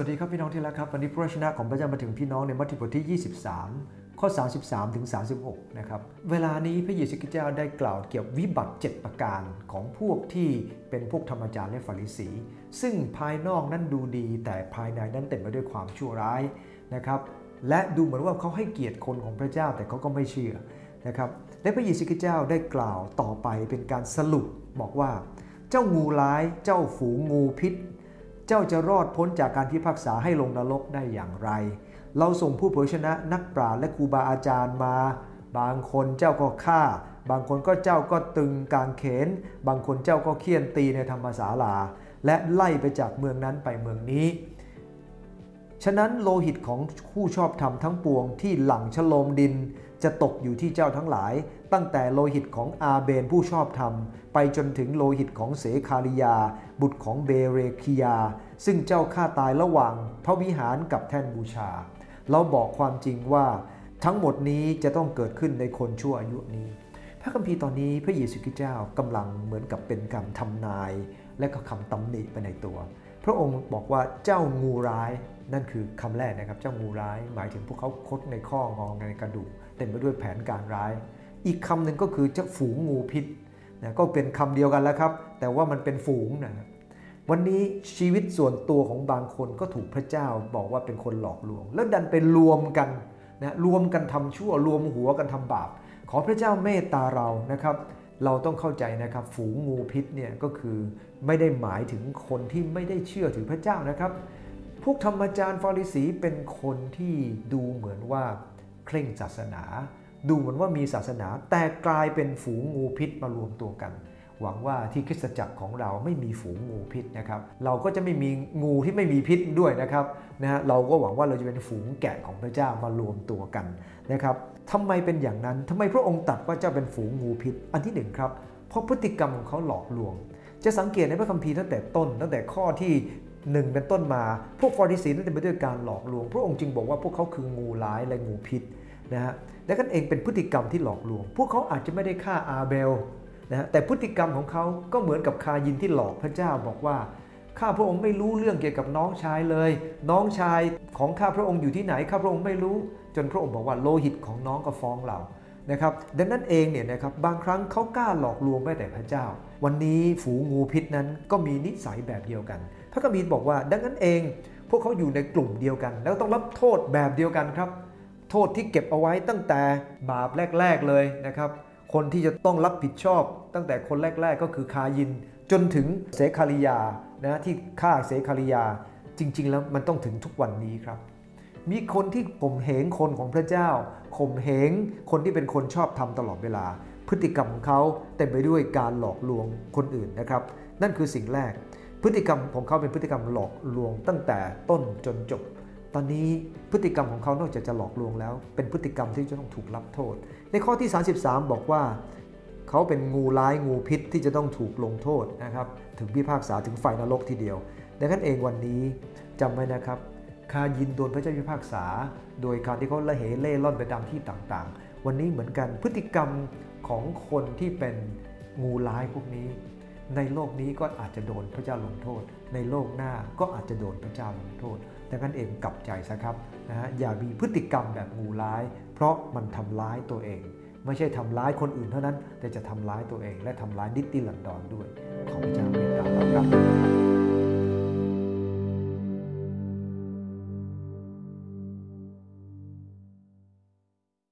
วัสดีครับพี่น้องที่รักครับวันนี้พระวจนะของพระเจ้ามาถึงพี่น้องในมัทธิวบทที่ 23 ข้อ 33ถึง36 นะครับ เวลานี้พระเยซูคริสต์เจ้าได้กล่าวเกี่ยววิบัติ 7 ประการของพวกที่เป็นพวกธรรมจารย์และฟาริสี ซึ่งภายนอกนั้นดูดี แต่ภายในนั้นเต็มไปด้วยความชั่วร้ายนะครับ และดูเหมือนว่าเขาให้เกียรติคนของพระเจ้าแต่เขาก็ไม่เชื่อนะครับ และพระเยซูคริสต์เจ้าได้กล่าวต่อไปเป็นการสรุปบอกว่า เจ้างูร้าย เจ้าฝูงงูพิษ เจ้าจะรอดพ้นจากการพิพากษาให้ลงนรกได้อย่างไร เราส่งผู้เผยชนะนักปราชญ์และครูบาอาจารย์มา บางคนเจ้าก็ฆ่า บางคนก็เจ้าก็ตึงกางเขน บางคนเจ้าก็เคี่ยนตีในธรรมศาลา และไล่ไปจากเมืองนั้นไปเมืองนี้ ฉะนั้นโลหิตของผู้ชอบธรรมทั้งปวงที่หลั่งชโลมดิน จะตกอยู่ที่เจ้าทั้งหลาย ตั้งแต่โลหิตของอาเบนผู้ชอบธรรม ไปจนถึงโลหิตของเสคาริยา บุตรของเบเรคิยา ซึ่งเจ้าฆ่าตายระหว่างพระวิหารกับแท่นบูชา เราบอกความจริงว่าทั้งหมดนี้จะต้องเกิดขึ้นในคนชั่วอายุนี้ พระคัมภีร์ตอนนี้พระเยซูคริสต์เจ้ากำลังเหมือนกับเป็นคำทำนาย และก็คำตำหนิไปในตัว พระองค์บอกว่าเจ้างูร้ายนั่นคือคำแรกนะครับ เจ้างูร้าย หมายถึงพวกเขาคดในข้ององในกระดูกเต็มไปด้วยแผนการร้าย อีกคำหนึ่งก็คือเจ้าฝูงงูพิษนะก็เป็นคำเดียวกันแล้วครับ แต่ว่ามันเป็นฝูงนะครับวันนี้ชีวิตส่วนตัวของบางคนก็ถูกพระเจ้าบอกว่าเป็นคนหลอกลวง แล้วดันไปรวมกันนะรวมกันทำชั่วรวมหัวกันทำบาป ขอพระเจ้าเมตตาเรานะครับ เราต้องเข้าใจนะครับฝูงงูพิษเนี่ยก็คือไม่ได้หมายถึงคนที่ไม่ได้เชื่อถือพระเจ้านะครับ พวกธรรมจารย์ฟาริสีเป็นคนที่ดูเหมือนว่าเคร่งศาสนา ดูเหมือนว่ามีศาสนา แต่กลายเป็นฝูงงูพิษมารวมตัวกัน หวังว่าที่คริสตจักรของเราไม่มีฝูงงูพิษนะครับ เราก็จะไม่มีงูที่ไม่มีพิษด้วยนะครับนะฮะเราก็หวังว่าเราจะเป็นฝูงแกะของพระเจ้ามารวมตัวกันนะครับทำไมเป็นอย่างนั้นทำไมพระองค์ตรัสว่าเจ้าเป็นฝูงงูพิษ อันที่หนึ่งครับ เพราะพฤติกรรมของเขาหลอกลวง จะสังเกตในพระคัมภีร์ตั้งแต่ต้น ตั้งแต่ข้อที่หนึ่งเป็นต้นมา พวกฟาริสีนั้นเต็มไปด้วยการหลอกลวง พระองค์จึงบอกว่าพวกเขาคืองูร้ายและงูพิษนะฮะและกันเองเป็นพฤติกรรมที่หลอกลวง พวกเขาอาจจะไม่ได้ฆ่าอาเบล นะแต่พฤติกรรมของเขาก็เหมือนกับคายินที่หลอกพระเจ้าบอกว่าข้าพระองค์ไม่รู้เรื่องเกี่ยวกับน้องชายเลย น้องชายของข้าพระองค์อยู่ที่ไหนข้าพระองค์ไม่รู้ จนพระองค์บอกว่าโลหิตของน้องก็ฟ้องเรานะครับดังนั้นเองเนี่ยนะครับบางครั้งเขากล้าหลอกลวงแม้แต่พระเจ้า วันนี้ฝูงงูพิษนั้นก็มีนิสัยแบบเดียวกัน พระคัมภีร์บอกว่าดังนั้นเอง พวกเขาอยู่ในกลุ่มเดียวกัน แล้วต้องรับโทษแบบเดียวกันครับ โทษที่เก็บเอาไว้ตั้งแต่บาปแรก ๆเลยนะครับ คนที่จะต้องรับผิดชอบ ตั้งแต่คนแรก ๆ ก็คือคายิน จนถึงเสคาริยานะที่ฆ่าเสคาริยาจริง ๆ แล้วมันต้องถึงทุกวันนี้ครับ มีคนที่ข่มเหงคนของพระเจ้าข่มเหงคนที่เป็นคนชอบทำตลอดเวลา พฤติกรรมของเขาเต็มไปด้วยการหลอกลวงคนอื่นนะครับ นั่นคือสิ่งแรก พฤติกรรมของเขาเป็นพฤติกรรมหลอกลวงตั้งแต่ต้นจนจบ ตอนนี้พฤติกรรมของเขานอกจากจะหลอกลวงแล้ว เป็นพฤติกรรมที่จะต้องถูกรับโทษ ในข้อที่ 33 บอกว่า เขาเป็นงูร้ายงูพิษที่จะต้องถูกลงโทษนะครับถึงพิพากษาถึงไฟนรกทีเดียวดังนั้นเองวันนี้จำไว้นะครับคายินโดนพระเจ้าพิพากษา โดยการที่เขาละเหเล่ร่อนไปตามที่ต่างๆ วันนี้เหมือนกันพฤติกรรมของคนที่เป็นงูร้ายพวกนี้ ในโลกนี้ก็อาจจะโดนพระเจ้าลงโทษ ในโลกหน้าก็อาจจะโดนพระเจ้าลงโทษดังนั้นเองกลับใจซะครับนะฮะอย่ามีพฤติกรรมแบบงูร้าย เพราะมันทำร้ายตัวเอง ไม่ใช่ทำร้ายคนอื่นเท่านั้น แต่จะทำร้ายตัวเอง และทำร้ายนิติลันดอนด้วย ขอพระเจ้าเมตตาเราครับ